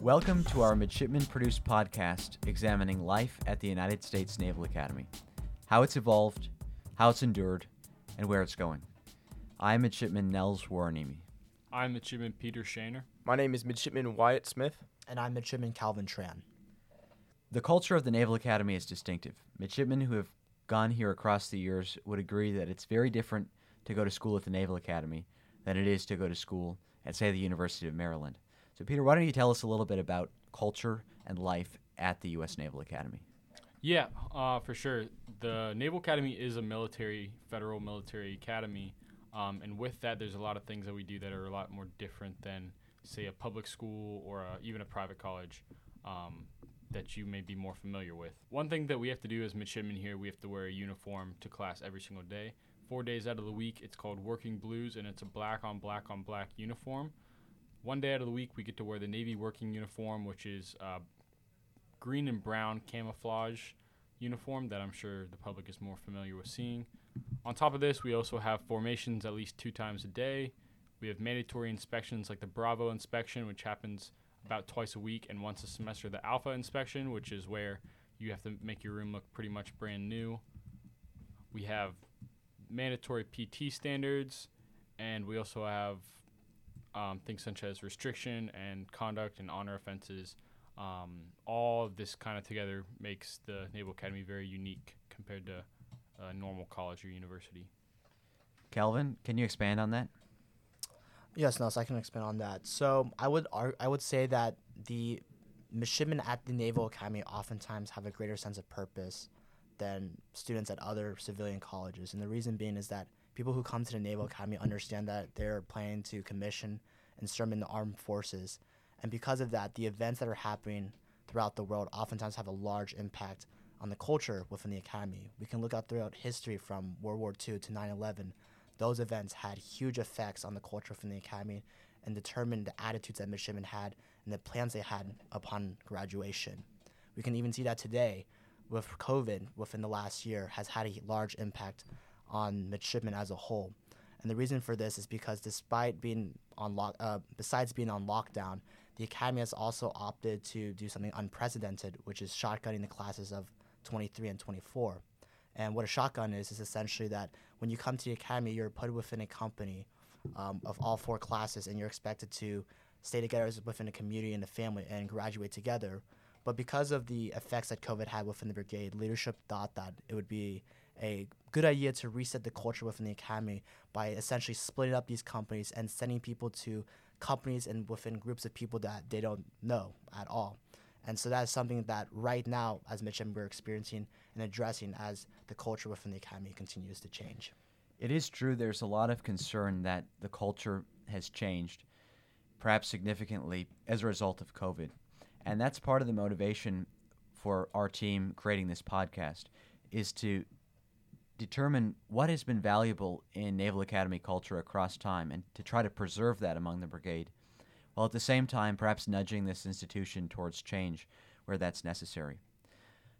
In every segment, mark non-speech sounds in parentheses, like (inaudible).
Welcome to our midshipman produced podcast examining life at the United States Naval Academy, how it's evolved, how it's endured, and where it's going. I'm midshipman Nels Warrenemy. I'm Midshipman Peter Shaner. My name is Midshipman Wyatt Smith. And I'm Midshipman Calvin Tran. The culture of the Naval Academy is distinctive. Midshipmen who have gone here across the years would agree that it's very different to go to school at the Naval Academy than it is to go to school at, say, the University of Maryland. So, Peter, why don't you tell us a little bit about culture and life at the U.S. Naval Academy? Yeah, uh, for sure. The Naval Academy is a military, federal military academy. Um, and with that, there's a lot of things that we do that are a lot more different than, say, a public school or a, even a private college um, that you may be more familiar with. One thing that we have to do as midshipmen here, we have to wear a uniform to class every single day. Four days out of the week, it's called working blues, and it's a black on black on black uniform. One day out of the week, we get to wear the Navy working uniform, which is uh, green and brown camouflage uniform that I'm sure the public is more familiar with seeing. On top of this, we also have formations at least two times a day. We have mandatory inspections like the Bravo inspection, which happens about twice a week, and once a semester, the Alpha inspection, which is where you have to make your room look pretty much brand new. We have mandatory PT standards, and we also have um, things such as restriction and conduct and honor offenses. Um, all of this kind of together makes the Naval Academy very unique compared to a normal college or university. Calvin, can you expand on that? Yes, Nels, I can expand on that. So I would ar- I would say that the midshipmen at the Naval Academy oftentimes have a greater sense of purpose than students at other civilian colleges, and the reason being is that people who come to the Naval Academy understand that they're planning to commission and serve in the armed forces, and because of that, the events that are happening throughout the world oftentimes have a large impact on the culture within the academy. We can look out throughout history from World War II to 9 11. Those events had huge effects on the culture within the academy and determined the attitudes that midshipmen had and the plans they had upon graduation. We can even see that today with COVID within the last year has had a large impact on midshipmen as a whole. And the reason for this is because despite being on lock, uh, besides being on lockdown, the academy has also opted to do something unprecedented, which is shotgunning the classes of 23 and 24. And what a shotgun is is essentially that when you come to the academy, you're put within a company um, of all four classes, and you're expected to stay together as within a community and a family and graduate together. But because of the effects that COVID had within the brigade, leadership thought that it would be a good idea to reset the culture within the academy by essentially splitting up these companies and sending people to companies and within groups of people that they don't know at all. And so that is something that right now, as Mitchum, we're experiencing and addressing as the culture within the academy continues to change. It is true there's a lot of concern that the culture has changed, perhaps significantly, as a result of COVID. And that's part of the motivation for our team creating this podcast is to determine what has been valuable in Naval Academy culture across time and to try to preserve that among the brigade, while at the same time perhaps nudging this institution towards change where that's necessary.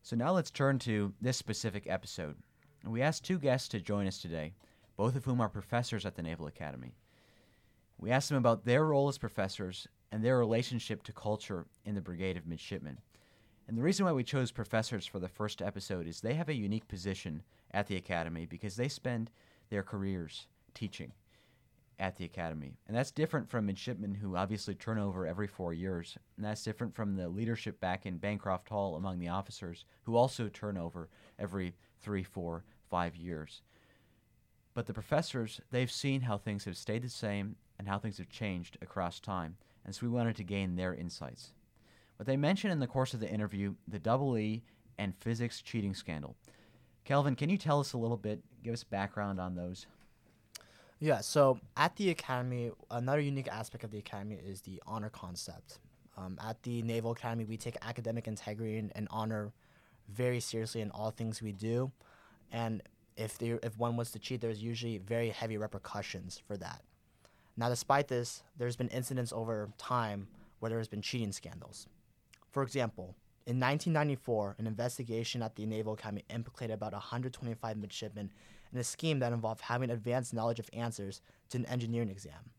So now let's turn to this specific episode. We asked two guests to join us today, both of whom are professors at the Naval Academy. We asked them about their role as professors and their relationship to culture in the Brigade of Midshipmen. And the reason why we chose professors for the first episode is they have a unique position at the Academy because they spend their careers teaching at the Academy. And that's different from midshipmen who obviously turn over every four years. And that's different from the leadership back in Bancroft Hall among the officers who also turn over every three, four, five years. But the professors, they've seen how things have stayed the same and how things have changed across time. And so we wanted to gain their insights. But they mentioned in the course of the interview the double E and physics cheating scandal. Calvin, can you tell us a little bit, give us background on those? Yeah, so at the Academy, another unique aspect of the Academy is the honor concept. Um, at the Naval Academy, we take academic integrity and, and, honor very seriously in all things we do. And if, there, if one was to cheat, there's usually very heavy repercussions for that. Now, despite this, there's been incidents over time where there has been cheating scandals. For example, in 1994, an investigation at the Naval Academy implicated about 125 midshipmen in a scheme that involved having advanced knowledge of answers to an engineering exam.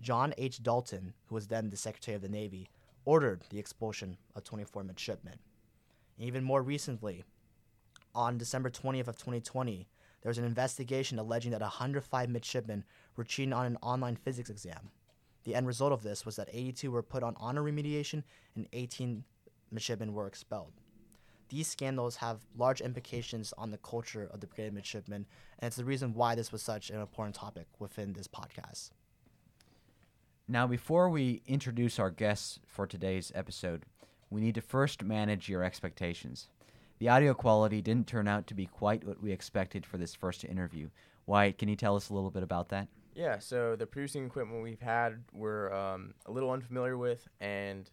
John H. Dalton, who was then the Secretary of the Navy, ordered the expulsion of 24 midshipmen. And even more recently, on December 20th of 2020, there was an investigation alleging that 105 midshipmen were cheating on an online physics exam. The end result of this was that 82 were put on honor remediation and 18 midshipmen were expelled. These scandals have large implications on the culture of the brigade midshipmen, and it's the reason why this was such an important topic within this podcast. Now, before we introduce our guests for today's episode, we need to first manage your expectations. The audio quality didn't turn out to be quite what we expected for this first interview. Wyatt, can you tell us a little bit about that? Yeah, so the producing equipment we've had, we're um, a little unfamiliar with, and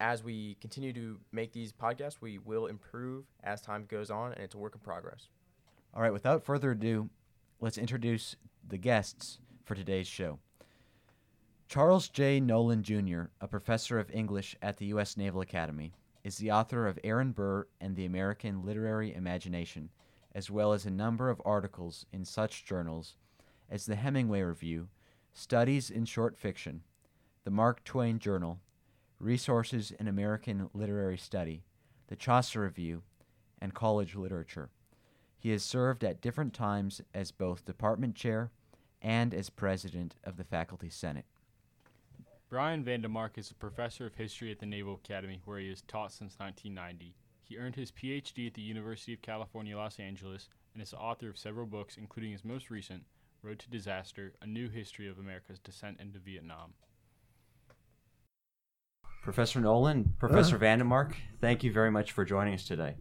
as we continue to make these podcasts, we will improve as time goes on, and it's a work in progress. All right, without further ado, let's introduce the guests for today's show. Charles J. Nolan Jr., a professor of English at the U.S. Naval Academy, is the author of Aaron Burr and the American Literary Imagination, as well as a number of articles in such journals as the Hemingway Review, Studies in Short Fiction, the Mark Twain Journal, Resources in American Literary Study, the Chaucer Review, and College Literature. He has served at different times as both department chair and as president of the Faculty Senate. Brian Vandemark is a professor of history at the Naval Academy, where he has taught since 1990. He earned his PhD at the University of California, Los Angeles, and is the author of several books, including his most recent, Road to Disaster A New History of America's Descent into Vietnam. Professor Nolan, Professor uh. Vandemark, thank you very much for joining us today.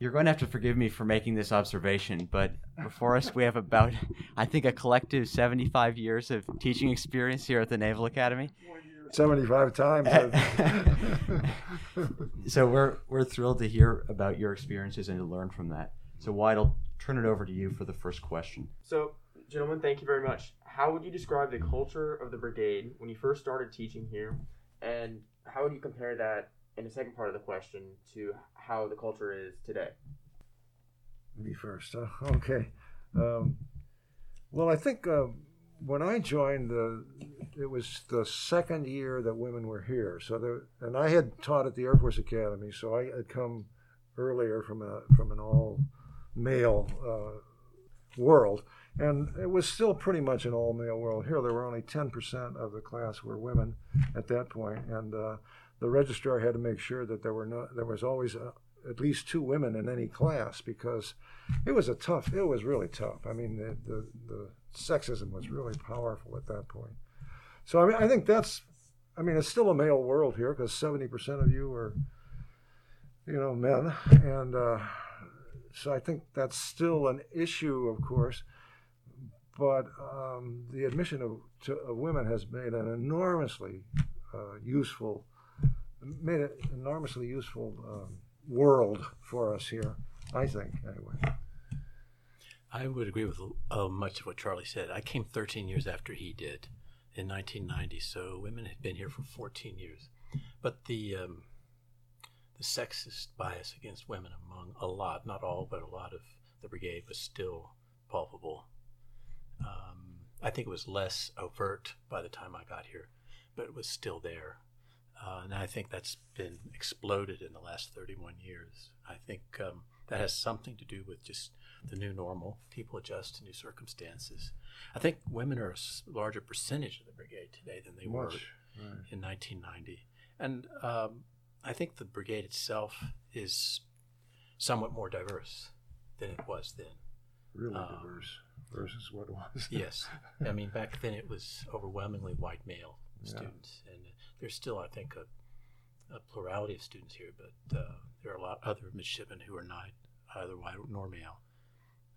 You're going to have to forgive me for making this observation, but before us, we have about, I think, a collective 75 years of teaching experience here at the Naval Academy. 75 times. (laughs) (laughs) so we're we're thrilled to hear about your experiences and to learn from that. So Wyatt, I'll turn it over to you for the first question. So, gentlemen, thank you very much. How would you describe the culture of the brigade when you first started teaching here, and how would you compare that in the second part of the question to how the culture is today? Me first. Uh, okay. Um, well, I think uh, when I joined, uh, it was the second year that women were here. So there, and I had taught at the Air Force Academy, so I had come earlier from a from an all male uh, world, and it was still pretty much an all male world. Here, there were only ten percent of the class were women at that point, and uh, the registrar had to make sure that there were no there was always a, at least two women in any class because it was a tough it was really tough. I mean the, the, the sexism was really powerful at that point. So i mean i think that's i mean it's still a male world here because 70% of you are you know men and uh, so i think that's still an issue of course but um, the admission of, to, of women has made an enormously uh, useful made an enormously useful um, world for us here. I think anyway. I would agree with uh, much of what Charlie said. I came 13 years after he did in 1990, so women had been here for 14 years. But the um, the sexist bias against women among a lot, not all, but a lot of the brigade was still palpable. Um, I think it was less overt by the time I got here, but it was still there. Uh, and I think that's been exploded in the last 31 years. I think um, that has something to do with just the new normal. People adjust to new circumstances. I think women are a larger percentage of the brigade today than they Much, were right. in 1990. And um, I think the brigade itself is somewhat more diverse than it was then. Really um, diverse versus what it was. (laughs) yes. I mean, back then it was overwhelmingly white male yeah. students. And there's still, I think, a, a plurality of students here, but uh, there are a lot of other midshipmen who are not either white nor male.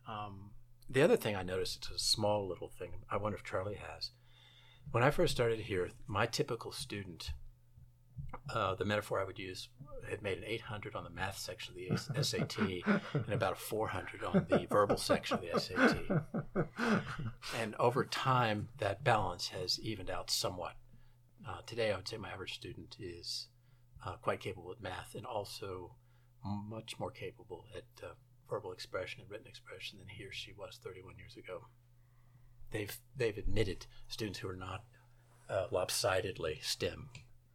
Um, the other thing I noticed, it's a small little thing. I wonder if Charlie has. When I first started here, my typical student, uh, the metaphor I would use, had made an 800 on the math section of the SAT and about a 400 on the verbal section of the SAT. And over time, that balance has evened out somewhat. Uh, today, I would say my average student is uh, quite capable at math and also much more capable at uh, verbal expression and written expression than he or she was 31 years ago. They've they've admitted students who are not uh, lopsidedly STEM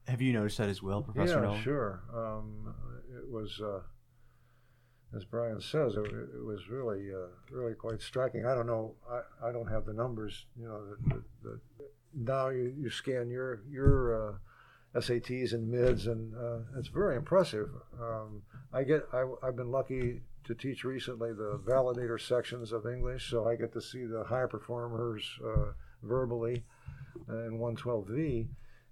Have you noticed that as well, Professor yeah, Nolan? sure. Um, it was, uh, as Brian says, it, it was really, uh, really quite striking. I don't know. I, I don't have the numbers. You know, the, the, the, now you, you scan your your uh, SATs and mids, and uh, it's very impressive. Um, I get. I, I've been lucky to teach recently the validator sections of English, so I get to see the high performers uh, verbally in 112V,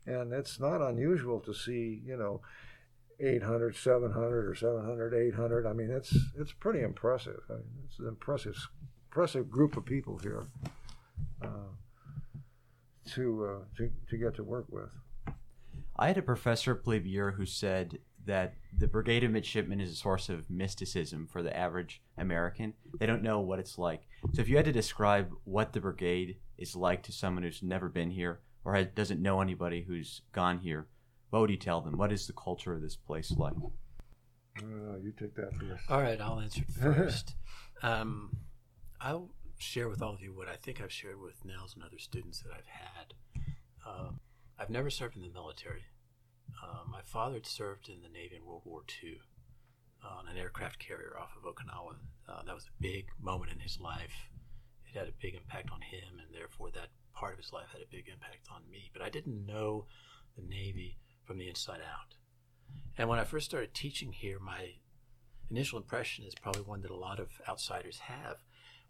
and it's not unusual to see, you know, 800, 700, or 700, 800. I mean, it's it's pretty impressive. I mean, it's an impressive impressive group of people here uh, to, uh, to to get to work with. I had a professor, believe, year who said that the Brigade of Midshipmen is a source of mysticism for the average American. They don't know what it's like. So, if you had to describe what the brigade is like to someone who's never been here or has, doesn't know anybody who's gone here, what would you tell them? What is the culture of this place like? Uh, you take that first. All right, I'll answer (laughs) first. um, I'll share with all of you what I think I've shared with Nels and other students that I've had. Um, I've never served in the military. Uh, my father had served in the Navy in World War II on an aircraft carrier off of Okinawa. Uh, that was a big moment in his life. It had a big impact on him, and therefore that part of his life had a big impact on me. But I didn't know the Navy from the inside out. And when I first started teaching here, my initial impression is probably one that a lot of outsiders have,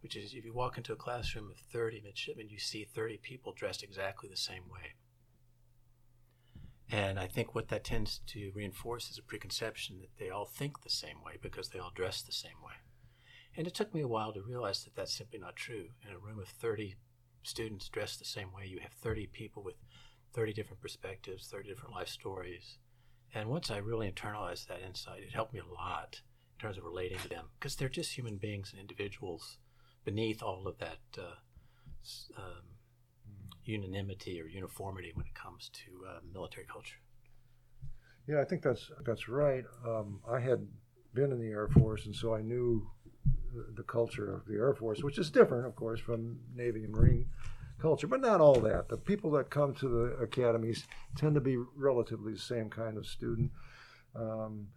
which is if you walk into a classroom of 30 midshipmen, you see 30 people dressed exactly the same way. And I think what that tends to reinforce is a preconception that they all think the same way because they all dress the same way. And it took me a while to realize that that's simply not true. In a room of 30 students dressed the same way, you have 30 people with 30 different perspectives, 30 different life stories. And once I really internalized that insight, it helped me a lot in terms of relating to them because they're just human beings and individuals beneath all of that uh, um, unanimity or uniformity when it comes to uh, military culture. Yeah, I think that's that's right. Um, I had been in the Air Force, and so I knew the, the culture of the Air Force, which is different, of course, from Navy and Marine culture, but not all that. The people that come to the academies tend to be relatively the same kind of student, um,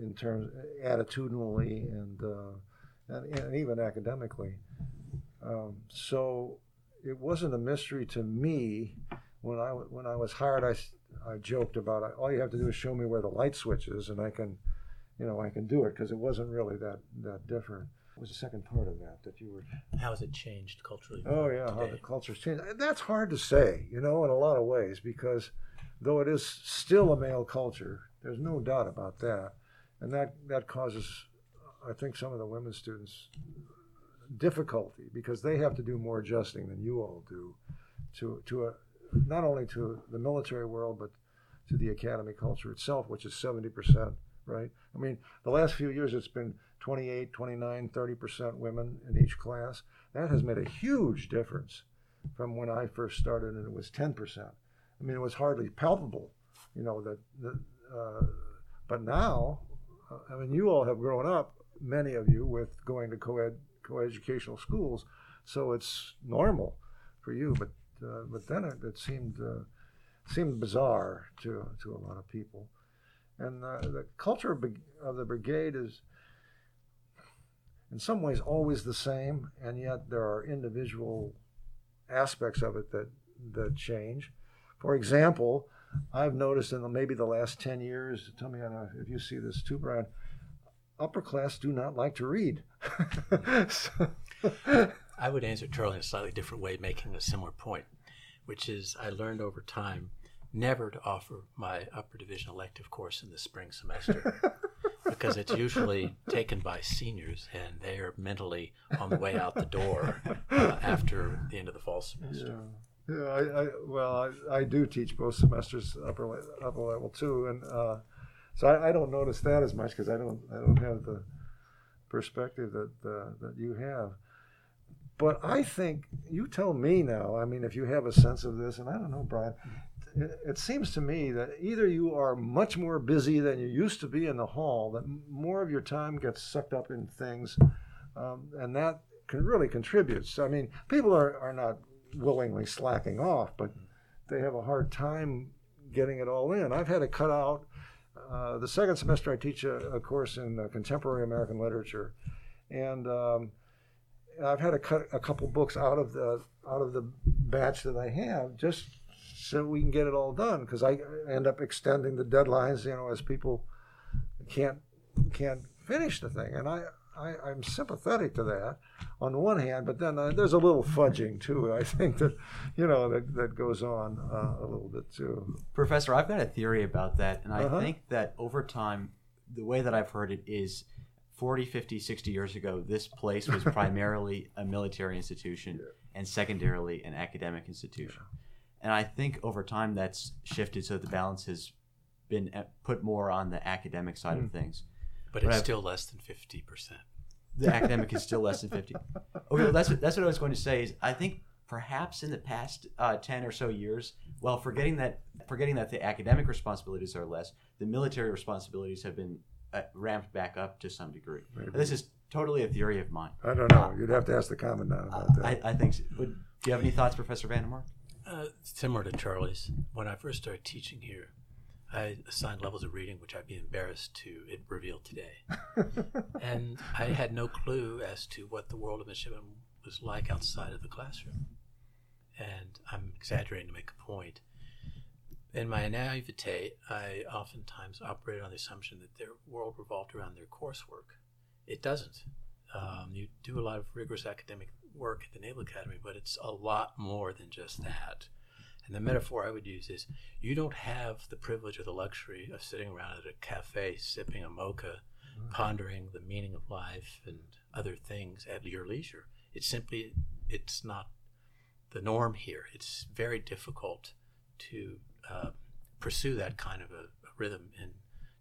in terms attitudinally and, uh, and, and even academically. Um, so it wasn't a mystery to me when I when I was hired. I, I joked about it. all you have to do is show me where the light switch is, and I can, you know, I can do it because it wasn't really that that different. What was the second part of that that you were? How has it changed culturally? Oh yeah, today? how the culture's changed. That's hard to say, you know, in a lot of ways because though it is still a male culture, there's no doubt about that, and that that causes, I think, some of the women students difficulty because they have to do more adjusting than you all do to to a, not only to the military world but to the academy culture itself which is 70% right i mean the last few years it's been 28 29 30% women in each class that has made a huge difference from when i first started and it was 10% i mean it was hardly palpable you know that, that uh, but now uh, i mean you all have grown up many of you with going to co-ed coeducational schools, so it's normal for you. But uh, but then it, it seemed uh, seemed bizarre to to a lot of people, and uh, the culture of, of the brigade is in some ways always the same, and yet there are individual aspects of it that that change. For example, I've noticed in the, maybe the last ten years. Tell me if you see this too, Brian upper class do not like to read. (laughs) so. I would answer Charlie in a slightly different way, making a similar point, which is I learned over time never to offer my upper division elective course in the spring semester (laughs) because it's usually taken by seniors and they are mentally on the way out the door uh, after the end of the fall semester. Yeah. Yeah, I, I well, I, I, do teach both semesters upper upper level too, and uh, so I, I don't notice that as much because I don't I don't have the perspective that uh, that you have. But I think you tell me now. I mean, if you have a sense of this, and I don't know, Brian. It, seems to me that either you are much more busy than you used to be in the hall, that more of your time gets sucked up in things, um, and that can really contribute. So, I mean, people are, are not willingly slacking off, but they have a hard time getting it all in. I've had to cut out. Uh, the second semester, I teach a, a course in uh, contemporary American literature, and um, I've had to cut a couple books out of the out of the batch that I have just so we can get it all done because I end up extending the deadlines, you know, as people can't can't finish the thing, and I. I, I'm sympathetic to that on the one hand, but then uh, there's a little fudging too. I think that, you know, that, that goes on uh, a little bit too. Professor, I've got a theory about that, and I Uh-huh. think that over time, the way that I've heard it is 40, 50, 60 years ago, this place was (laughs) primarily a military institution and secondarily an academic institution. And I think over time that's shifted so the balance has been uh, put more on the academic side Hmm. of things. But But it's I've- still less than 50%. The academic is still less than 50. (laughs) Okay, well, that's, what- that's what I was going to say is I think perhaps in the past uh, 10 or so years, well, forgetting that, forgetting that the academic responsibilities are less, the military responsibilities have been uh, ramped back up to some degree. This is totally a theory of mine. I don't know. You'd have to ask the commandant about that. I, I think. So. Would, do you have any thoughts, Professor Vandermark? Uh, similar to Charlie's, when I first started teaching here, I assigned levels of reading which I'd be embarrassed to it reveal today. (laughs) and I had no clue as to what the world of midshipmen was like outside of the classroom. And I'm exaggerating to make a point. In my naivete, I oftentimes operated on the assumption that their world revolved around their coursework. It doesn't. Um, you do a lot of rigorous academic work at the Naval Academy, but it's a lot more than just that. And the metaphor I would use is you don't have the privilege or the luxury of sitting around at a cafe sipping a mocha, pondering the meaning of life and other things at your leisure. It's simply, it's not the norm here. It's very difficult to uh, pursue that kind of a, a rhythm in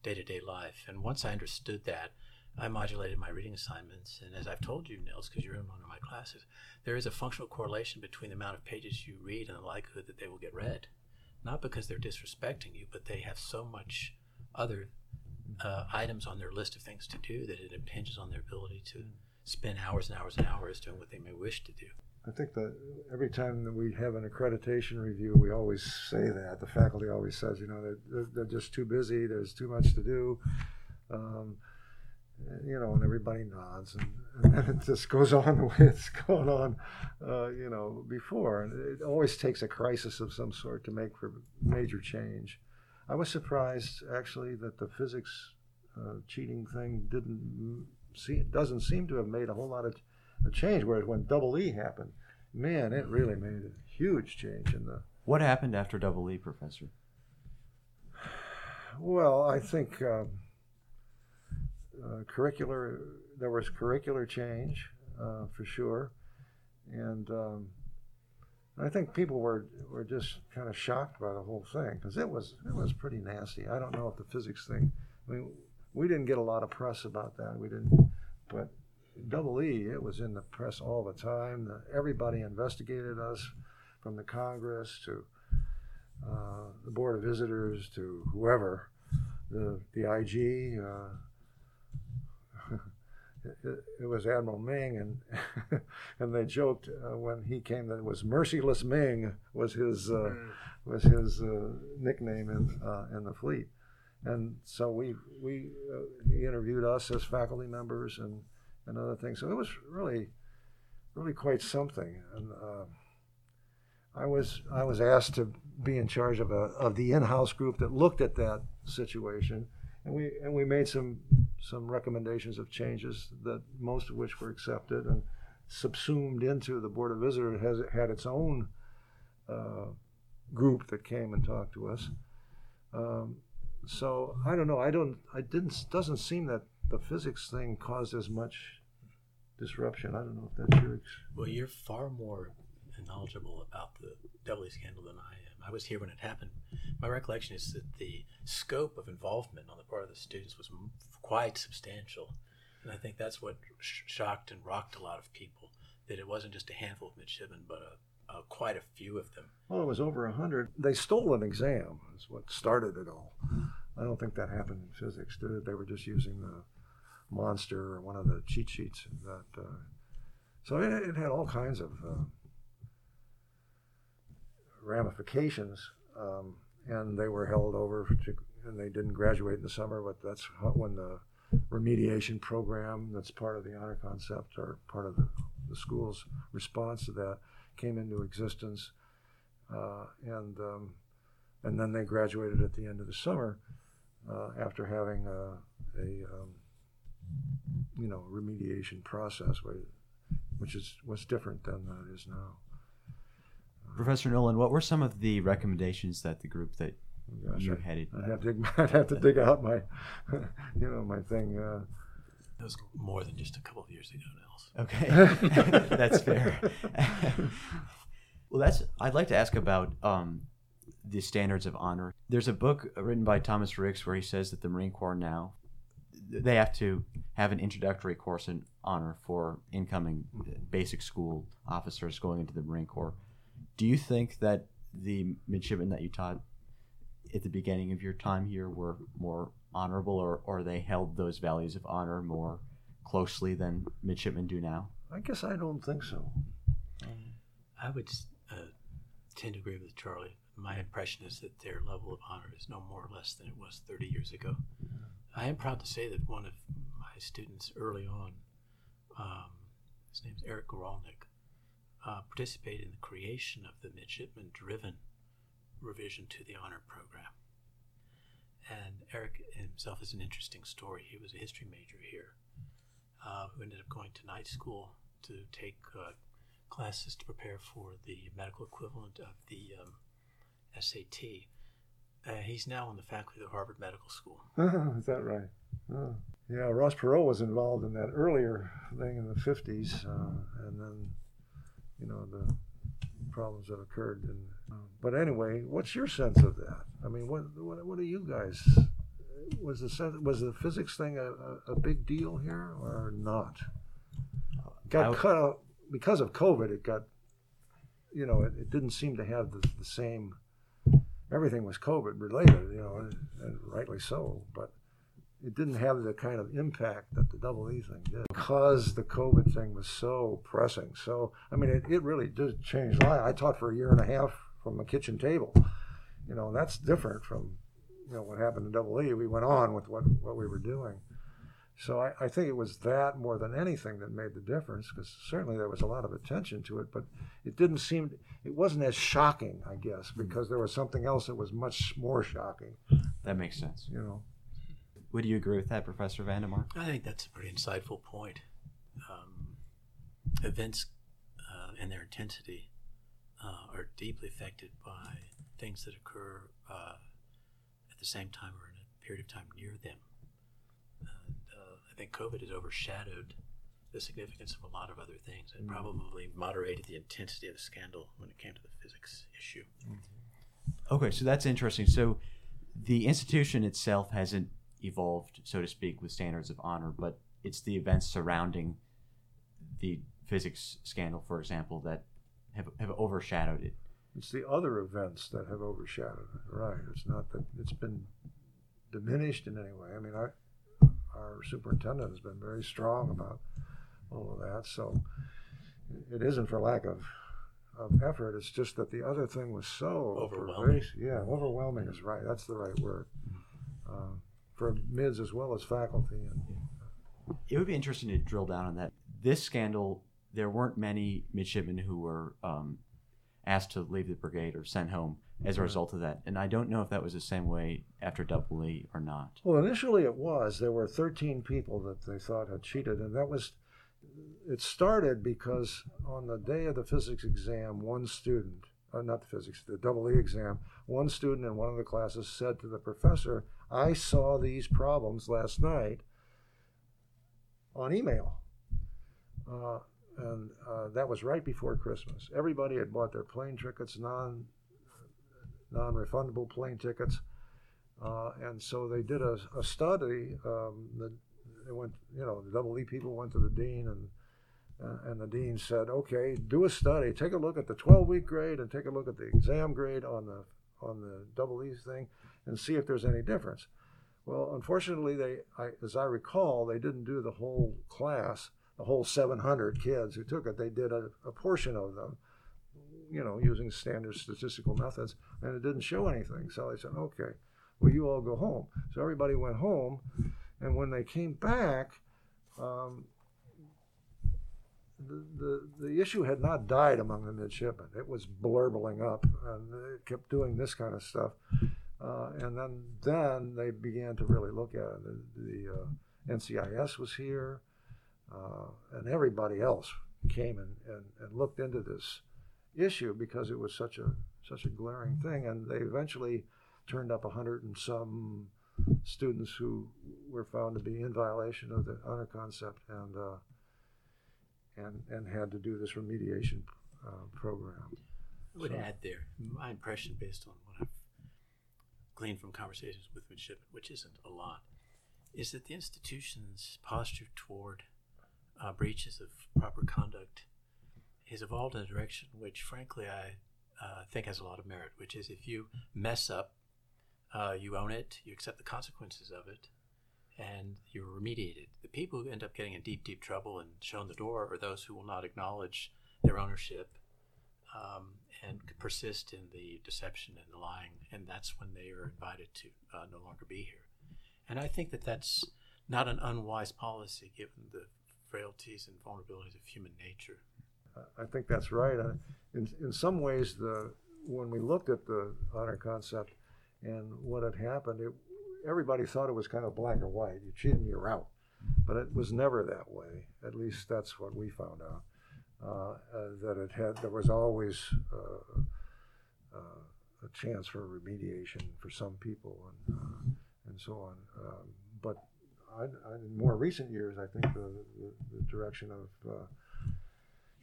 day to day life. And once I understood that, I modulated my reading assignments. And as I've told you, Nels, because you're in one of my classes, there is a functional correlation between the amount of pages you read and the likelihood that they will get read. Not because they're disrespecting you, but they have so much other uh, items on their list of things to do that it impinges on their ability to spend hours and hours and hours doing what they may wish to do. I think that every time that we have an accreditation review, we always say that. The faculty always says, you know, they're, they're, just too busy, there's too much to do. Um, you know, and everybody nods, and, and then it just goes on the way it's gone on, uh, you know, before. And it always takes a crisis of some sort to make for major change. I was surprised, actually, that the physics uh, cheating thing didn't see doesn't seem to have made a whole lot of a change. Whereas when Double E happened, man, it really made a huge change in the. What happened after Double E, Professor? Well, I think um, uh, curricular there was curricular change uh, for sure, and um, I think people were were just kind of shocked by the whole thing because it was it was pretty nasty. I don't know if the physics thing. I mean, we didn't get a lot of press about that. We didn't, but Double E, it was in the press all the time. The, everybody investigated us, from the Congress to uh, the Board of Visitors to whoever, the the IG. Uh, it, was Admiral Ming, and (laughs) and they joked uh, when he came that it was Merciless Ming was his uh, was his uh, nickname in uh, in the fleet, and so we we uh, he interviewed us as faculty members and and other things. So it was really really quite something, and. Uh, I was I was asked to be in charge of a of the in-house group that looked at that situation, and we and we made some some recommendations of changes that most of which were accepted and subsumed into the board of visitors has had its own uh, group that came and talked to us. Um, so I don't know. I don't. I didn't. Doesn't seem that the physics thing caused as much disruption. I don't know if that's your. Well, you're far more knowledgeable about the Double E scandal than I am. I was here when it happened. My recollection is that the scope of involvement on the part of the students was quite substantial. And I think that's what sh- shocked and rocked a lot of people, that it wasn't just a handful of midshipmen, but a, a, quite a few of them. Well, it was over a hundred. They stole an exam. Is what started it all. I don't think that happened in physics, did it? They were just using the monster or one of the cheat sheets. That uh, so it, it had all kinds of uh, ramifications, um, and they were held over to, and they didn't graduate in the summer. But that's when the remediation program that's part of the honor concept or part of the, the school's response to that came into existence, uh, and um, and then they graduated at the end of the summer uh, after having a, a um, you know remediation process, which is was different than that is now. Professor Nolan, what were some of the recommendations that the group that Gosh, you I'd, headed? I'd have to (laughs) I'd have to dig out my (laughs) you know my thing. Uh, That was more than just a couple of years ago, Nels. Okay, (laughs) that's fair. well, that's. I'd like to ask about um, the standards of honor. There's a book written by Thomas Ricks where he says that the Marine Corps now they have to have an introductory course in honor for incoming basic school officers going into the Marine Corps. Do you think that the midshipmen that you taught at the beginning of your time here were more honorable, or, or they held those values of honor more closely than midshipmen do now? I guess I don't think so. I would uh, tend to agree with Charlie. My impression is that their level of honor is no more or less than it was 30 years ago. I am proud to say that one of my students early on, um, his name's Eric Goralnick, uh, participated in the creation of the midshipman driven revision to the honor program. And Eric himself is an interesting story. He was a history major here uh, who ended up going to night school to take uh, classes to prepare for the medical equivalent of the um, SAT. Uh, he's now on the faculty of Harvard Medical School. (laughs) is that right? Oh. Yeah, Ross Perot was involved in that earlier thing in the 50s, uh, and then, you know, the problems that occurred. And, uh, but anyway, what's your sense of that? I mean, what what, what are you guys? Was the sense, was the physics thing a, a, big deal here or not? Got I- cut out because of COVID. It got, you know, it, it didn't seem to have the, the same. Everything was COVID related, you know, and, and rightly so. But it didn't have the kind of impact that the double E thing did because the COVID thing was so pressing. So, I mean, it, it really did change life. I taught for a year and a half from a kitchen table, you know, and that's different from, you know, what happened in double E. We went on with what, what we were doing. So I, I think it was that more than anything that made the difference because certainly there was a lot of attention to it, but it didn't seem, it wasn't as shocking, I guess, because there was something else that was much more shocking, That makes sense. you know. Would you agree with that, Professor Vandemar? I think that's a pretty insightful point. Um, events uh, and their intensity uh, are deeply affected by things that occur uh, at the same time or in a period of time near them. And, uh, I think COVID has overshadowed the significance of a lot of other things and probably moderated the intensity of the scandal when it came to the physics issue. Okay, so that's interesting. So the institution itself hasn't evolved, so to speak, with standards of honor, but it's the events surrounding the physics scandal, for example, that have, have overshadowed it. It's the other events that have overshadowed it, right? It's not that it's been diminished in any way. I mean, our, our superintendent has been very strong about all of that, so it isn't for lack of, of effort. It's just that the other thing was so Overwhelming. pervasive. Yeah, overwhelming is right. That's the right word. Uh, for mids as well as faculty. And, It would be interesting to drill down on that. This scandal, there weren't many midshipmen who were um, asked to leave the brigade or sent home as a result of that. And I don't know if that was the same way after Double E or not. Well, initially it was. There were 13 people that they thought had cheated, and that was. It started because on the day of the physics exam, one student, uh, not the physics, the double E exam, one student in one of the classes said to the professor, I saw these problems last night on email. Uh, and uh, that was right before Christmas. Everybody had bought their plane tickets, non non refundable plane tickets. Uh, and so they did a, a study. Um, the, they went, you know, the double E people went to the dean, and uh, and the dean said, "Okay, do a study. Take a look at the 12-week grade and take a look at the exam grade on the on the double E thing, and see if there's any difference." Well, unfortunately, they, I, as I recall, they didn't do the whole class, the whole 700 kids who took it. They did a, a portion of them, you know, using standard statistical methods, and it didn't show anything. So I said, okay, well, you all go home. So everybody went home, and when they came back, um, the, the, the issue had not died among the midshipmen. It was blurbling up, and it kept doing this kind of stuff. Uh, and then, then they began to really look at it. The, the uh, NCIS was here, uh, and everybody else came and, and, and looked into this issue because it was such a such a glaring thing. And they eventually turned up a hundred and some students who were found to be in violation of the honor concept and uh, and and had to do this remediation uh, program. I would So- add there, my impression based on gleaned from conversations with midshipmen, which isn't a lot, is that the institution's posture toward uh, breaches of proper conduct has evolved in a direction which, frankly, I uh, think has a lot of merit, which is if you mess up, uh, you own it, you accept the consequences of it, and you're remediated. The people who end up getting in deep, deep trouble and shown the door are those who will not acknowledge their ownership um, and persist in the deception and the lying, and that's when they are invited to uh, no longer be here. And I think that that's not an unwise policy given the frailties and vulnerabilities of human nature. I think that's right. In, in some ways, the when we looked at the honor concept and what had happened, it, everybody thought it was kind of black or white. You cheat and you're out. But it was never that way. At least that's what we found out. Uh, uh, that it had, there was always uh, a chance for remediation for some people and, and so on. Um, but I, I, in more recent years, I think the, the, the direction of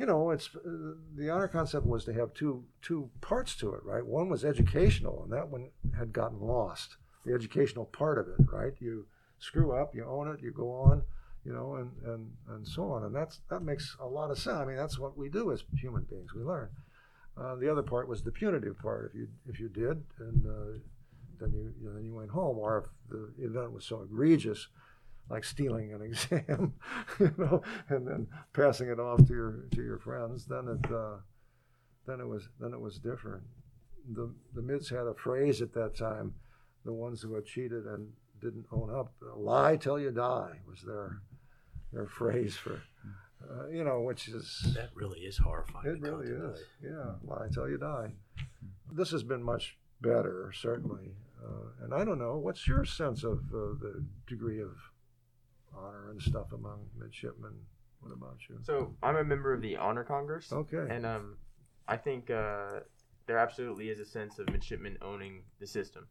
you know, it's uh, the honor concept was to have two two parts to it, right? One was educational, and that one had gotten lost. The educational part of it, right? You screw up, you own it, you go on, you know, and and and so on, and that's that makes a lot of sense. I mean, that's what we do as human beings. We learn. Uh, the other part was the punitive part. If you if you did, and uh, then you, you know, then you went home, or if the event was so egregious like stealing an (laughs) exam, you know, and then passing it off to your to your friends, then it uh, then it was then it was different. The the mids had a phrase at that time, the ones who had cheated and didn't own up, "Lie till you die" was their their phrase for, uh, you know, which is That really is horrifying. it really is. contemplate. Yeah, lie till you die. This has been much better, certainly. Uh, and I don't know, what's your sense of uh, the degree of honor and stuff among midshipmen? What about you? So I'm a member of the Honor Congress, Okay. and um, I think uh, there absolutely is a sense of midshipmen owning the system,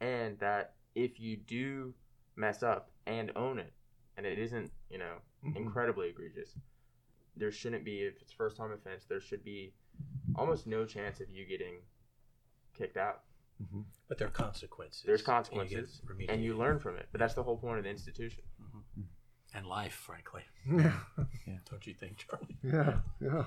and that if you do mess up and own it, and it isn't, you know, Mhm. incredibly egregious, there shouldn't be if it's first time offense. There should be almost no chance of you getting kicked out. Mhm. But there are consequences. There's and you consequences, and you learn from it. But that's the whole point of the institution. And life, frankly. (laughs) Yeah, Don't you think, Charlie? yeah, yeah.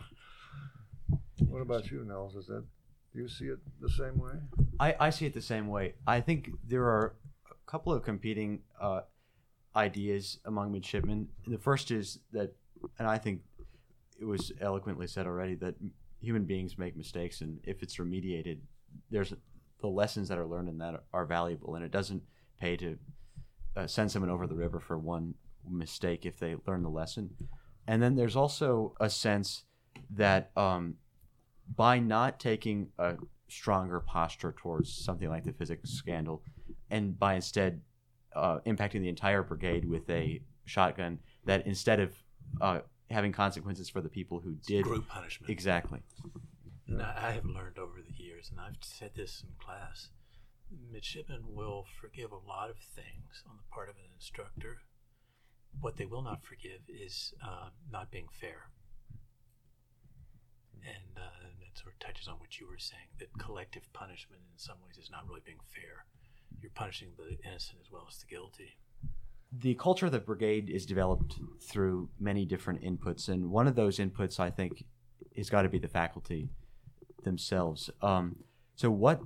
What about you, Nels? Is that do you see it the same way? I, I see it the same way. I think there are a couple of competing uh, ideas among midshipmen. The first is that, and I think it was eloquently said already, that human beings make mistakes, and if it's remediated, there's the lessons that are learned in that are valuable, and it doesn't pay to uh, send someone over the river for one mistake if they learn the lesson. And then there's also a sense that um, by not taking a stronger posture towards something like the physics scandal, and by instead uh, impacting the entire brigade with a shotgun, that instead of uh, having consequences for the people who did Group punishment. exactly, And I I have learned over the years, and I've said this in class, midshipmen will forgive a lot of things on the part of an instructor. What they will not forgive is uh, not being fair. And uh, that sort of touches on what you were saying that collective punishment in some ways is not really being fair. You're punishing the innocent as well as the guilty. the culture of the brigade is developed through many different inputs, and one of those inputs I think has got to be the faculty themselves. Um, so, what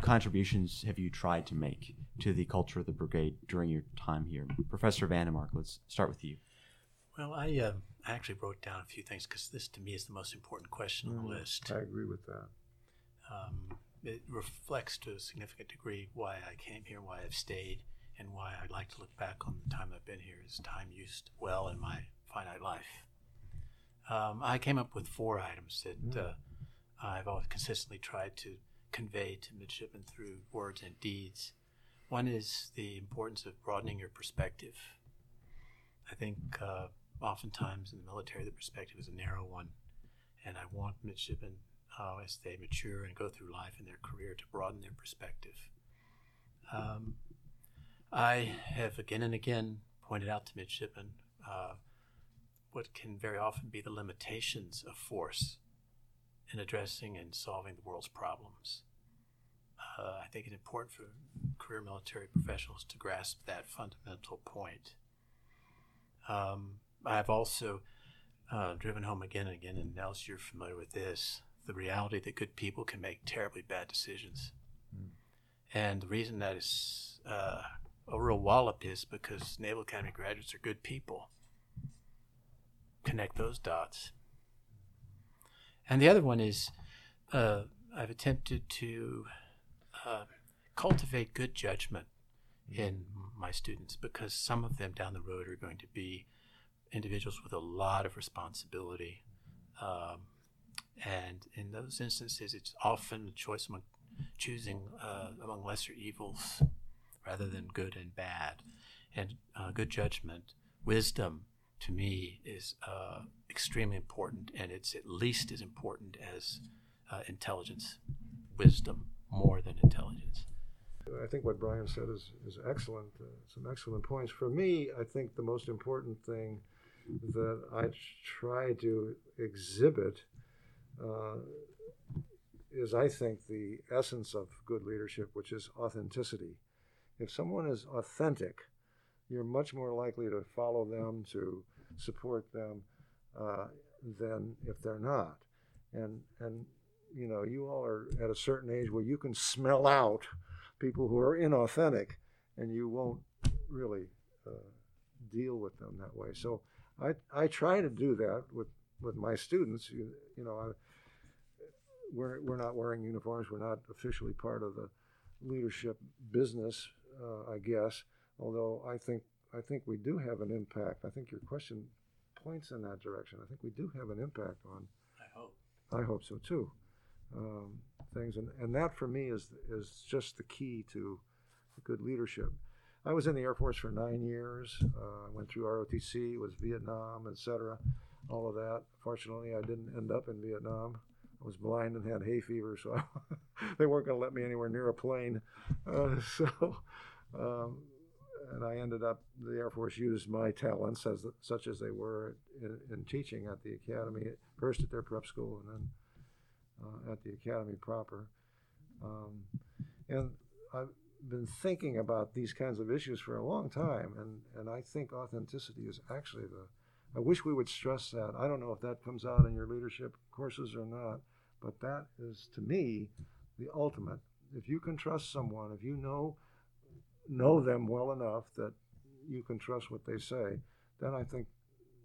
contributions have you tried to make to the culture of the brigade during your time here, Professor Vandemark? Let's start with you. Well, I uh, actually wrote down a few things because this to me is the most important question on the Mm, list. I agree with that. Um, it reflects to a significant degree why I came here, why I've stayed, and why I'd like to look back on the time I've been here as time used well in my finite life. Um, I came up with four items that uh, I've always consistently tried to convey to midshipmen through words and deeds. One is the importance of broadening your perspective. I think uh, oftentimes in the military, the perspective is a narrow one, and I want midshipmen, uh, as they mature and go through life in their career, to broaden their perspective. Um, I have again and again pointed out to midshipmen uh, what can very often be the limitations of force in addressing and solving the world's problems. Uh, I think it's important for career military professionals to grasp that fundamental point. Um, I've also uh, driven home again and again, and Nels, you're familiar with this the reality that good people can make terribly bad decisions. And the reason that is uh, a real wallop is because Naval Academy graduates are good people. Connect those dots. And the other one is uh, I've attempted to uh, cultivate good judgment in my students because some of them down the road are going to be individuals with a lot of responsibility. Um, and in those instances, it's often a choice among choosing uh, among lesser evils rather than good and bad. And uh, good judgment, wisdom, to me, is uh, extremely important, and it's at least as important as uh, intelligence. Wisdom more than intelligence. I think what Brian said is, is excellent. Uh, some excellent points. For me, I think the most important thing that I try to exhibit uh, is, I think, the essence of good leadership, which is authenticity. If someone is authentic, you're much more likely to follow them, to support them, uh, than if they're not. And and you know, you all are at a certain age where you can smell out people who are inauthentic, and you won't really uh, deal with them that way. So I I try to do that with with my students. You, you know, I, we're we're not wearing uniforms. We're not officially part of the leadership business, uh, I guess. Although I think I think we do have an impact. I think your question points in that direction. I think we do have an impact on. I hope. I hope so too. Um, things and, and that for me is is just the key to good leadership. I was in the Air Force for nine years. Uh, went through ROTC, was Vietnam, etc. All of that. Fortunately, I didn't end up in Vietnam. I was blind and had hay fever, so I, (laughs) they weren't going to let me anywhere near a plane. Uh, (laughs) so, um, and I ended up. The Air Force used my talents as such as they were in, in teaching at the academy, first at their prep school, and then uh, at the academy proper. Um, and I've been thinking about these kinds of issues for a long time, and, and I think authenticity is actually the. I wish we would stress that. I don't know if that comes out in your leadership courses or not, but that is to me the ultimate. If you can trust someone, if you know know them well enough that you can trust what they say, then I think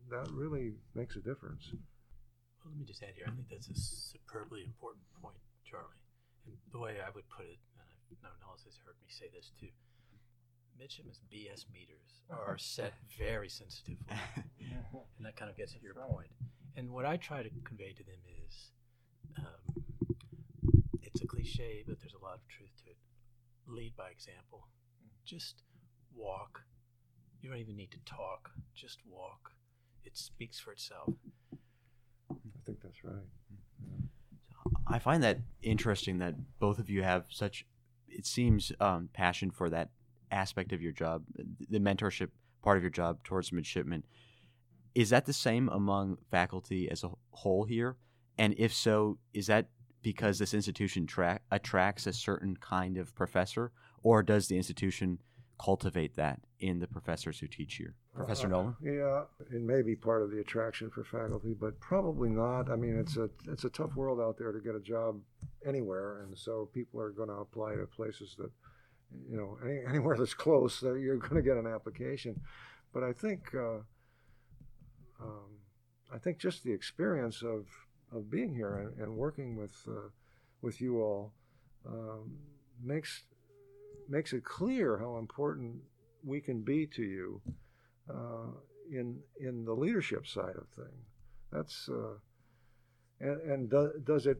that really makes a difference. Well, let me just add here. I think that's a superbly important point, Charlie. And the way I would put it, and I know Nels has heard me say this too. Midshipman's BS meters are (laughs) set very sensitively, (laughs) and that kind of gets at your point. And what I try to convey to them is, um, it's a cliche, but there's a lot of truth to it. Lead by example. Just walk. You don't even need to talk. Just walk. It speaks for itself. I think that's right. I find that interesting that both of you have such, it seems, um, passion for that aspect of your job, the mentorship part of your job towards midshipmen. Is that the same among faculty as a whole here? And if so, is that because this institution tra- attracts a certain kind of professor, or does the institution cultivate that in the professors who teach here? Professor Uh, Nolan? Yeah, it may be part of the attraction for faculty, but probably not. I mean, it's a it's a tough world out there to get a job anywhere, and so people are going to apply to places that, you know, any, anywhere that's close, that you're going to get an application. But I think uh, um, I think just the experience of of being here and, and working with uh, with you all um, makes makes it clear how important we can be to you uh, in in the leadership side of things. That's uh, and, and do, does it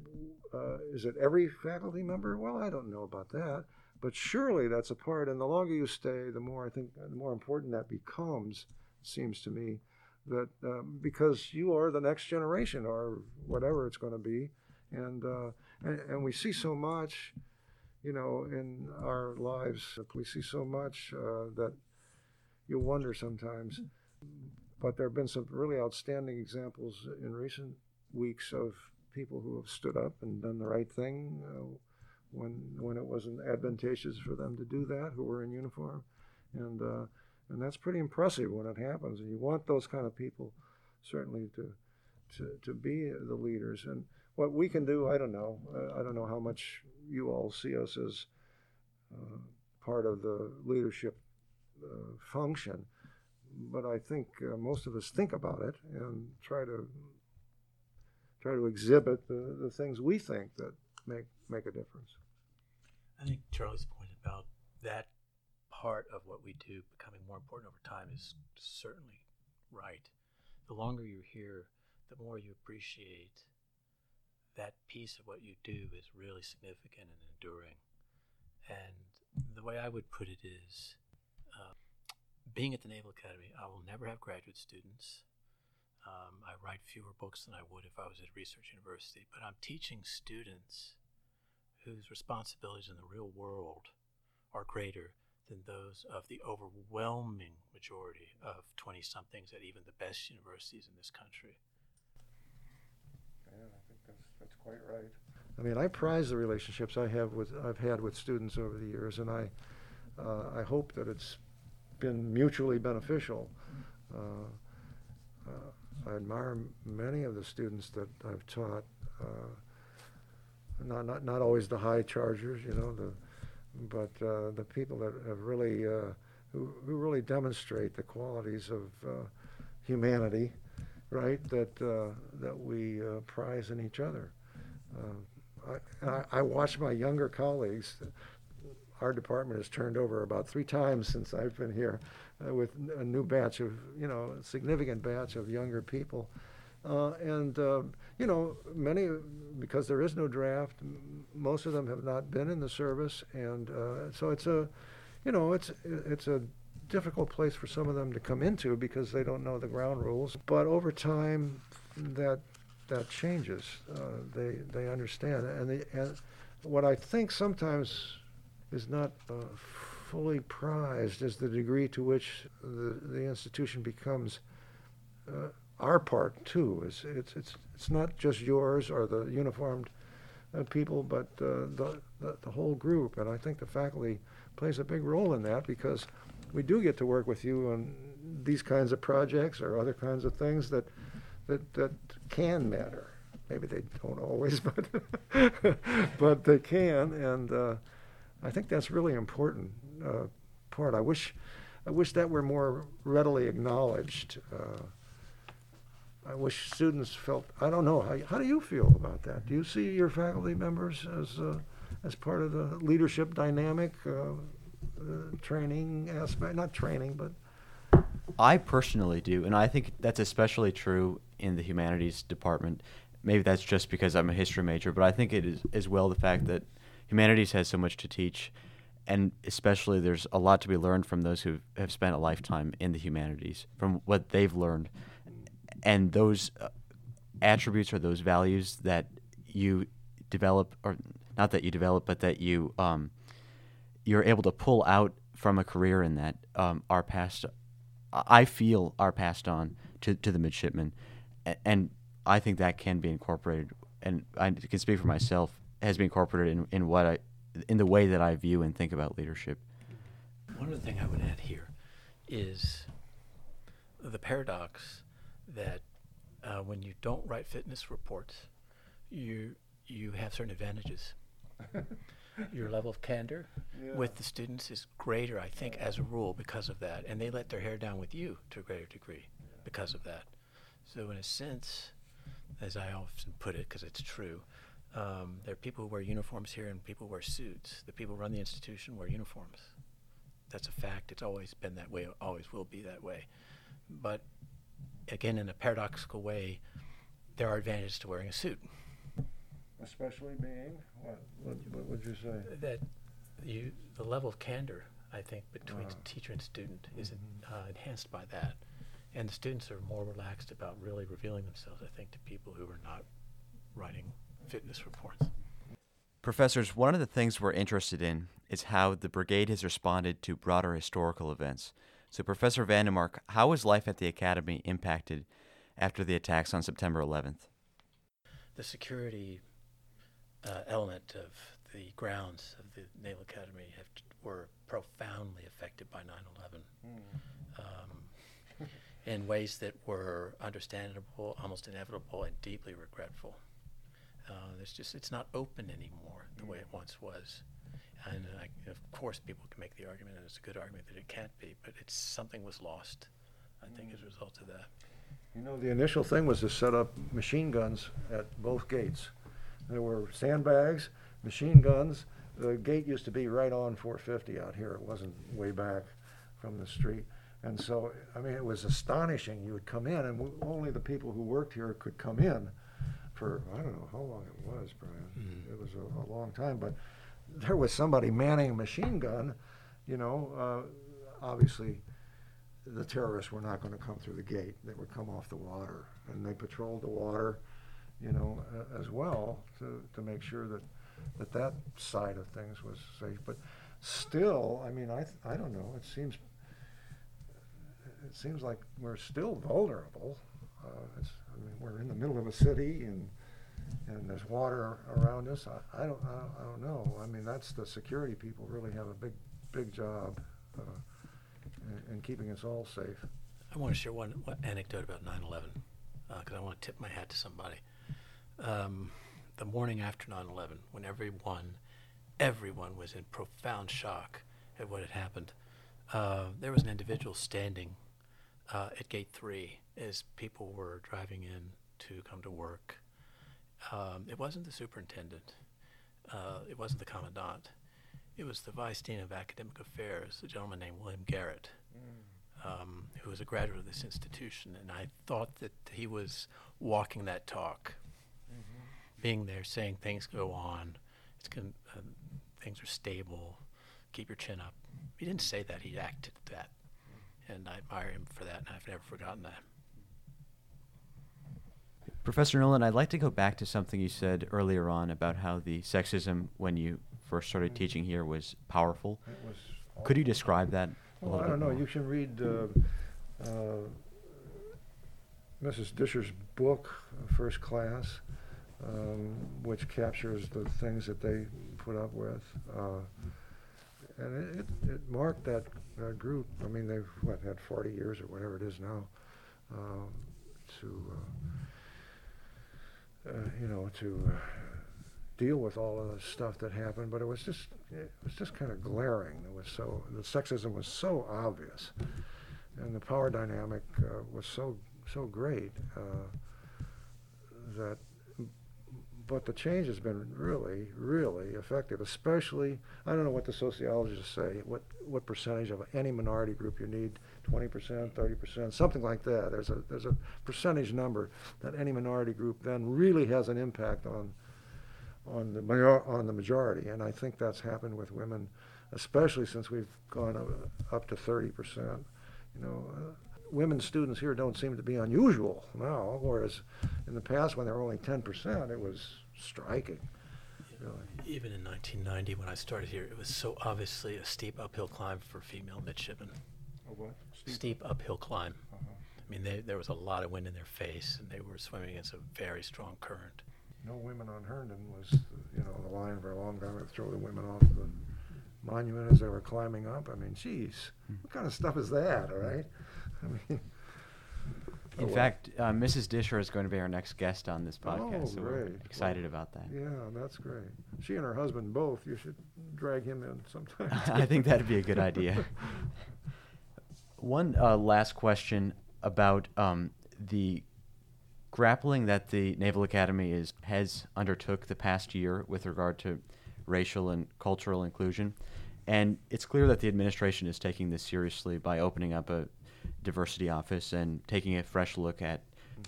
uh, is it every faculty member? Well, I don't know about that, but surely that's a part. And the longer you stay, the more I think the more important that becomes. Seems to me that um, because you are the next generation or whatever it's going to be, and, uh, and and we see so much, you know, in our lives. We see so much uh, that you wonder sometimes. But there have been some really outstanding examples in recent weeks of people who have stood up and done the right thing uh, when when it wasn't advantageous for them to do that, who were in uniform, and uh, and that's pretty impressive when it happens. And you want those kind of people certainly to to to be the leaders. And what we can do, I don't know. I don't know how much you all see us as uh, part of the leadership uh, function, but I think uh, most of us think about it and try to try to exhibit the, the things we think that make make a difference. I think Charlie's point about that part of what we do becoming more important over time is certainly right. The longer you're here, the more you appreciate that piece of what you do is really significant and enduring. And the way I would put it is uh, being at the Naval Academy, I will never have graduate students. Um, I write fewer books than I would if I was at a research university, but I'm teaching students whose responsibilities in the real world are greater than those of the overwhelming majority of 20 somethings at even the best universities in this country. Yeah, I think that's, that's quite right. I mean, I prize the relationships I have with I've had with students over the years, and I uh, I hope that it's been mutually beneficial. Uh, uh, I admire many of the students that I've taught. Uh, not, not, not always the high chargers, you know, the, but uh, the people that have really, uh, who, who really demonstrate the qualities of uh, humanity, right, that, uh, that we uh, prize in each other. I, I, I watch my younger colleagues. Our department has turned over about three times since I've been here with a new batch of, you know, a significant batch of younger people. Uh, and, uh, you know, many, because there is no draft, m- most of them have not been in the service. And uh, so it's a, you know, it's, it's a difficult place for some of them to come into because they don't know the ground rules. But over time, that, that changes. Uh, they, they understand. And, they, and what I think sometimes is not uh, fully prized is the degree to which the, the institution becomes uh, our part too. It's, it's, it's, it's not just yours or the uniformed uh, people, but uh, the, the, the whole group. And I think the faculty plays a big role in that because we do get to work with you on these kinds of projects or other kinds of things that, that, that can matter. Maybe they don't always, (laughs) but, but they can. And uh, I think that's really important uh, part. I wish, I wish that were more readily acknowledged. I wish students felt. I don't know. How, how do you feel about that? Do you see your faculty members as uh, as part of the leadership dynamic, uh, uh, training aspect? Not training, but I personally do, and I think that's especially true in the humanities department. Maybe that's just because I'm a history major, but I think it is as well the fact that humanities has so much to teach, and especially there's a lot to be learned from those who have spent a lifetime in the humanities, from what they've learned, and those uh, attributes or those values that you develop, or not that you develop, but that you um, you're able to pull out from a career in that um, are passed. I feel are passed on to, to the midshipmen, and I think that can be incorporated. And I can speak for myself has been incorporated in, in what I in the way that I view and think about leadership. One other thing I would add here is the paradox that uh, when you don't write fitness reports, you you have certain advantages. (laughs) Your level of candor with the students is greater, I think, as a rule, because of that, and they let their hair down with you to a greater degree because of that. So, in a sense, as I often put it, because it's true, um, there are people who wear uniforms here and people who wear suits. The people who run the institution wear uniforms. That's a fact. It's always been that way, always will be that way. But again, in a paradoxical way, there are advantages to wearing a suit. Especially being what? What, what would you say? That you, the level of candor, I think, between Ah. teacher and student is Mhm. uh, enhanced by that. And the students are more relaxed about really revealing themselves, I think, to people who are not writing fitness reports. Professors, one of the things we're interested in is how the brigade has responded to broader historical events. So, Professor Vandemark, how was life at the academy impacted after the attacks on September 11th? The security uh, element of the grounds of the Naval Academy have, were profoundly affected by 9 11 um, in ways that were understandable, almost inevitable, and deeply regretful. Uh, it's just it's not open anymore the way it once was, and I, of course people can make the argument, and it's a good argument that it can't be, but it's something was lost, I think, as a result of that. You know, the initial thing was to set up machine guns at both gates. There were sandbags, machine guns. The gate used to be right on 450 out here. It wasn't way back from the street. And so, I mean, it was astonishing. You would come in, and w- only the people who worked here could come in for, I don't know how long it was, Brian. Mhm. It was a, a long time, but there was somebody manning a machine gun, you know, uh, obviously the terrorists were not going to come through the gate. They would come off the water, and they patrolled the water, you know, uh, as well to, to make sure that, that that side of things was safe. But still, I mean, I th- I don't know. It seems it seems like we're still vulnerable. Uh, I mean, we're in the middle of a city, and and there's water around us. I, I don't I don't, I don't know. I mean, that's the security people really have a big big job. Uh, in, in keeping us all safe. I want to share one, anecdote about 9 11 because I want to tip my hat to somebody. Um, the morning after 9 11, when everyone, everyone was in profound shock at what had happened, uh, there was an individual standing uh, at gate three as people were driving in to come to work. Um, it wasn't the superintendent, uh, it wasn't the commandant. It was the vice dean of academic affairs, a gentleman named William Garrett um, who was a graduate of this institution, and I thought that he was walking that talk, being there, saying things go on, it's going uh, things are stable, keep your chin up. He didn't say that; he acted that, and I admire him for that, and I've never forgotten that. Professor Nolan, I'd like to go back to something you said earlier on about how the sexism, when you first started teaching here, was powerful. It was. Could you describe that? a Well, little I don't know. more? You can read uh, uh, Mrs. Disher's book, uh, First Class, um, which captures the things that they put up with. Uh, and it, it, it marked that group. I mean, they've what had 40 years or whatever it is now um, to uh, you know to uh, deal with all of the stuff that happened. But it was just it was just kind of glaring. It was so the sexism was so obvious, and the power dynamic uh, was so so great uh, that. But the change has been really, really effective. Especially, I don't know what the sociologists say. What what percentage of any minority group you need? Twenty percent, thirty percent, something like that. There's a there's a percentage number that any minority group then really has an impact on on the major- on the majority, and I think that's happened with women, especially since we've gone up, up to thirty percent. You know, uh, women students here don't seem to be unusual now, whereas in the past, when there were only ten percent, it was striking. Really. Even in 1990, when I started here, it was so obviously a steep uphill climb for female midshipmen. Steep uphill climb. Uh-huh. I mean, they, there was a lot of wind in their face, and they were swimming against a very strong current. No women on Herndon was, you know, the line for a long time. Would throw the women off the monument as they were climbing up. I mean, geez, what kind of stuff is that? All right. I mean. In oh, well. fact, uh, Mrs. Disher is going to be our next guest on this podcast, Oh, so we're great. excited Well, about that. Yeah, that's great. She and her husband both. You should drag him in sometime. (laughs) I think that'd be a good idea. (laughs) One uh, last question about um, the grappling that the Naval Academy is has undertook the past year with regard to racial and cultural inclusion, and it's clear that the administration is taking this seriously by opening up a diversity office and taking a fresh look at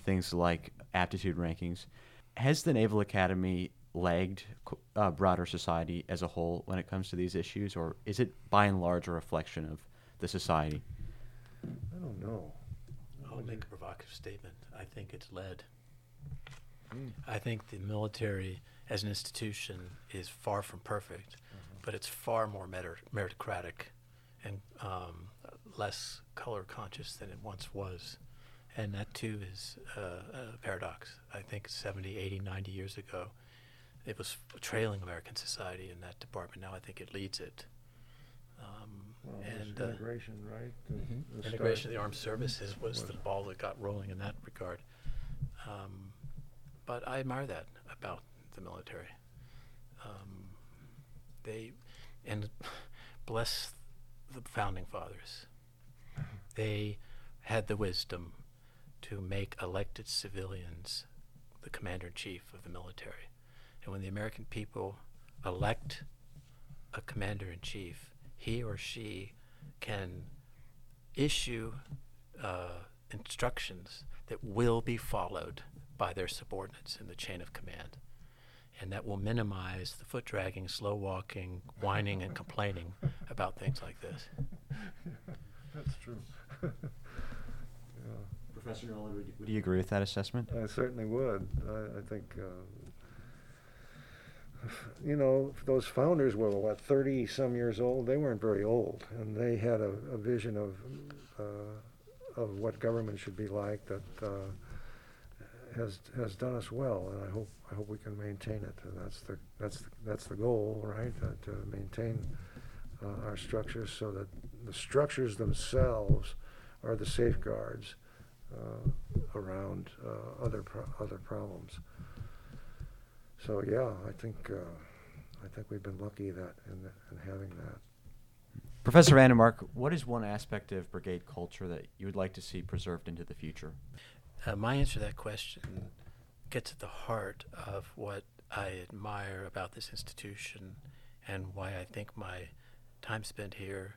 things like aptitude rankings. Has the Naval Academy lagged uh, broader society as a whole when it comes to these issues, or is it by and large a reflection of the society? I don't know. I'll make a provocative statement. I think it's led. Mm. I think the military as an institution is far from perfect, mm-hmm. but it's far more meritocratic and um, less color conscious than it once was. And that too is uh, a paradox. I think 70, 80, 90 years ago, it was trailing American society in that department. Now I think it leads it. Well, and uh, integration, right? The, mm-hmm. the integration of the armed services was, was, the ball that got rolling in that regard. Um, but I admire that about the military. Um, they and bless the founding fathers. They had the wisdom to make elected civilians the commander in chief of the military. And when the American people elect a commander in chief, he or she can issue uh, instructions that will be followed by their subordinates in the chain of command. And that will minimize the foot dragging, slow walking, whining, and complaining about things like this. (laughs) That's true. (laughs) yeah. Professor Nolan, would you, would you, agree with that assessment? I certainly would. I, I think uh, you know, those founders were what thirty some years old. They weren't very old, and they had a, a vision of uh, of what government should be like that uh, has has done us well, and I hope I hope we can maintain it. And that's the that's the, that's the goal, right? Uh, to maintain uh, our structures so that the structures themselves are the safeguards uh, around uh, other pro- other problems so yeah, I think uh, I think we've been lucky that in, in having that. Professor Vandemark, what is one aspect of brigade culture that you would like to see preserved into the future? Uh, my answer to that question gets at the heart of what I admire about this institution and why I think my time spent here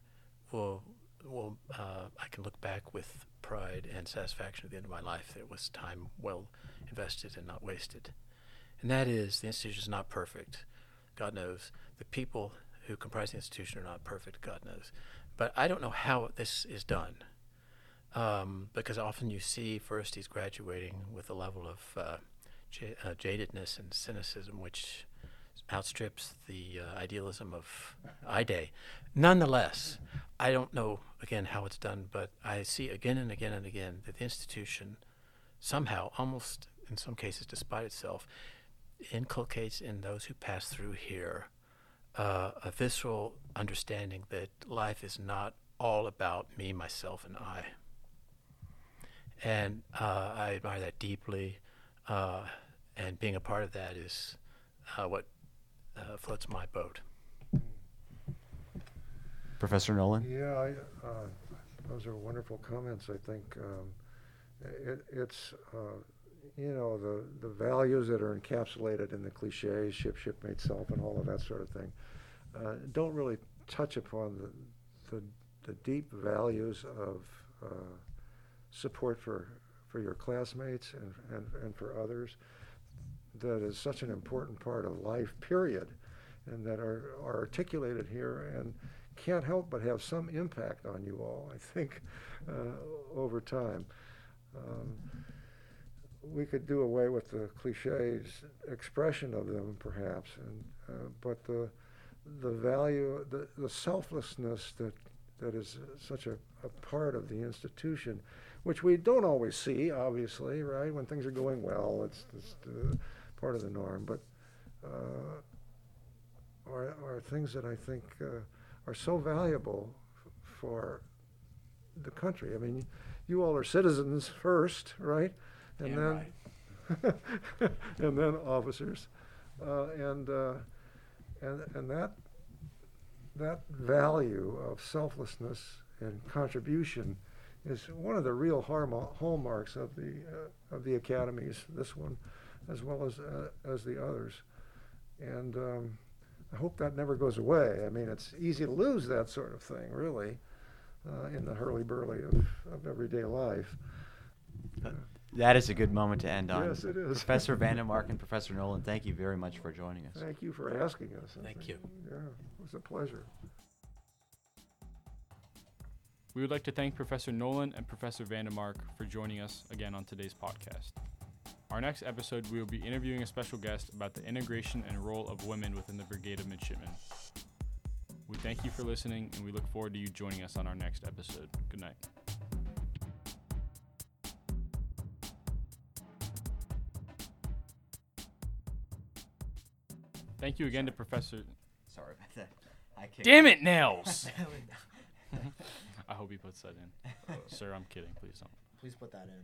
will will uh, I can look back with pride and satisfaction at the end of my life that it was time well invested and not wasted. And that is the institution is not perfect. God knows. The people who comprise the institution are not perfect. God knows. But I don't know how this is done. Um, because often you see firsties graduating with a level of uh, j- uh, jadedness and cynicism which outstrips the uh, idealism of I Day. Nonetheless, I don't know again how it's done, but I see again and again and again that the institution somehow, almost in some cases despite itself, inculcates in those who pass through here uh, a visceral understanding that life is not all about me, myself, and I. And uh, I admire that deeply, uh, and being a part of that is uh, what uh, floats my boat. Professor Nolan? Yeah, I, uh, those are wonderful comments. I think um, it, it's you know, the, the values that are encapsulated in the cliches, ship, shipmate, self, and all of that sort of thing, uh, don't really touch upon the, the, the deep values of uh, support for, for your classmates and, and, and for others that is such an important part of life, period, and that are, are articulated here and can't help but have some impact on you all, I think, uh, over time. Um, we could do away with the cliches expression of them, perhaps, and uh, but the the value, the, the selflessness that that is such a, a part of the institution, which we don't always see, obviously, right? When things are going well, it's, it's uh, part of the norm, but uh, are, are things that I think uh, are so valuable f- for the country. I mean, you all are citizens first, right? And then (laughs) and then officers, uh, and uh, and and that that value of selflessness and contribution is one of the real hallmarks of the uh, of the academies. This one, as well as uh, as the others, and um, I hope that never goes away. I mean, it's easy to lose that sort of thing, really, uh, in the hurly burly of, of everyday life. That is a good moment to end on. Yes, it is. Professor (laughs) Vandemark and Professor Nolan, thank you very much for joining us. Thank you for asking us. I Thank think- you. Yeah, it was a pleasure. We would like to thank Professor Nolan and Professor Vandemark for joining us again on today's podcast. Our next episode, we will be interviewing a special guest about the integration and role of women within the Brigade of Midshipmen. We thank you for listening, and we look forward to you joining us on our next episode. Good night. Thank you again to Professor. Sorry about that. I kicked Damn it, (laughs) Nels! (laughs) I hope he puts that in. (laughs) Sir, I'm kidding. Please don't. Please put that in.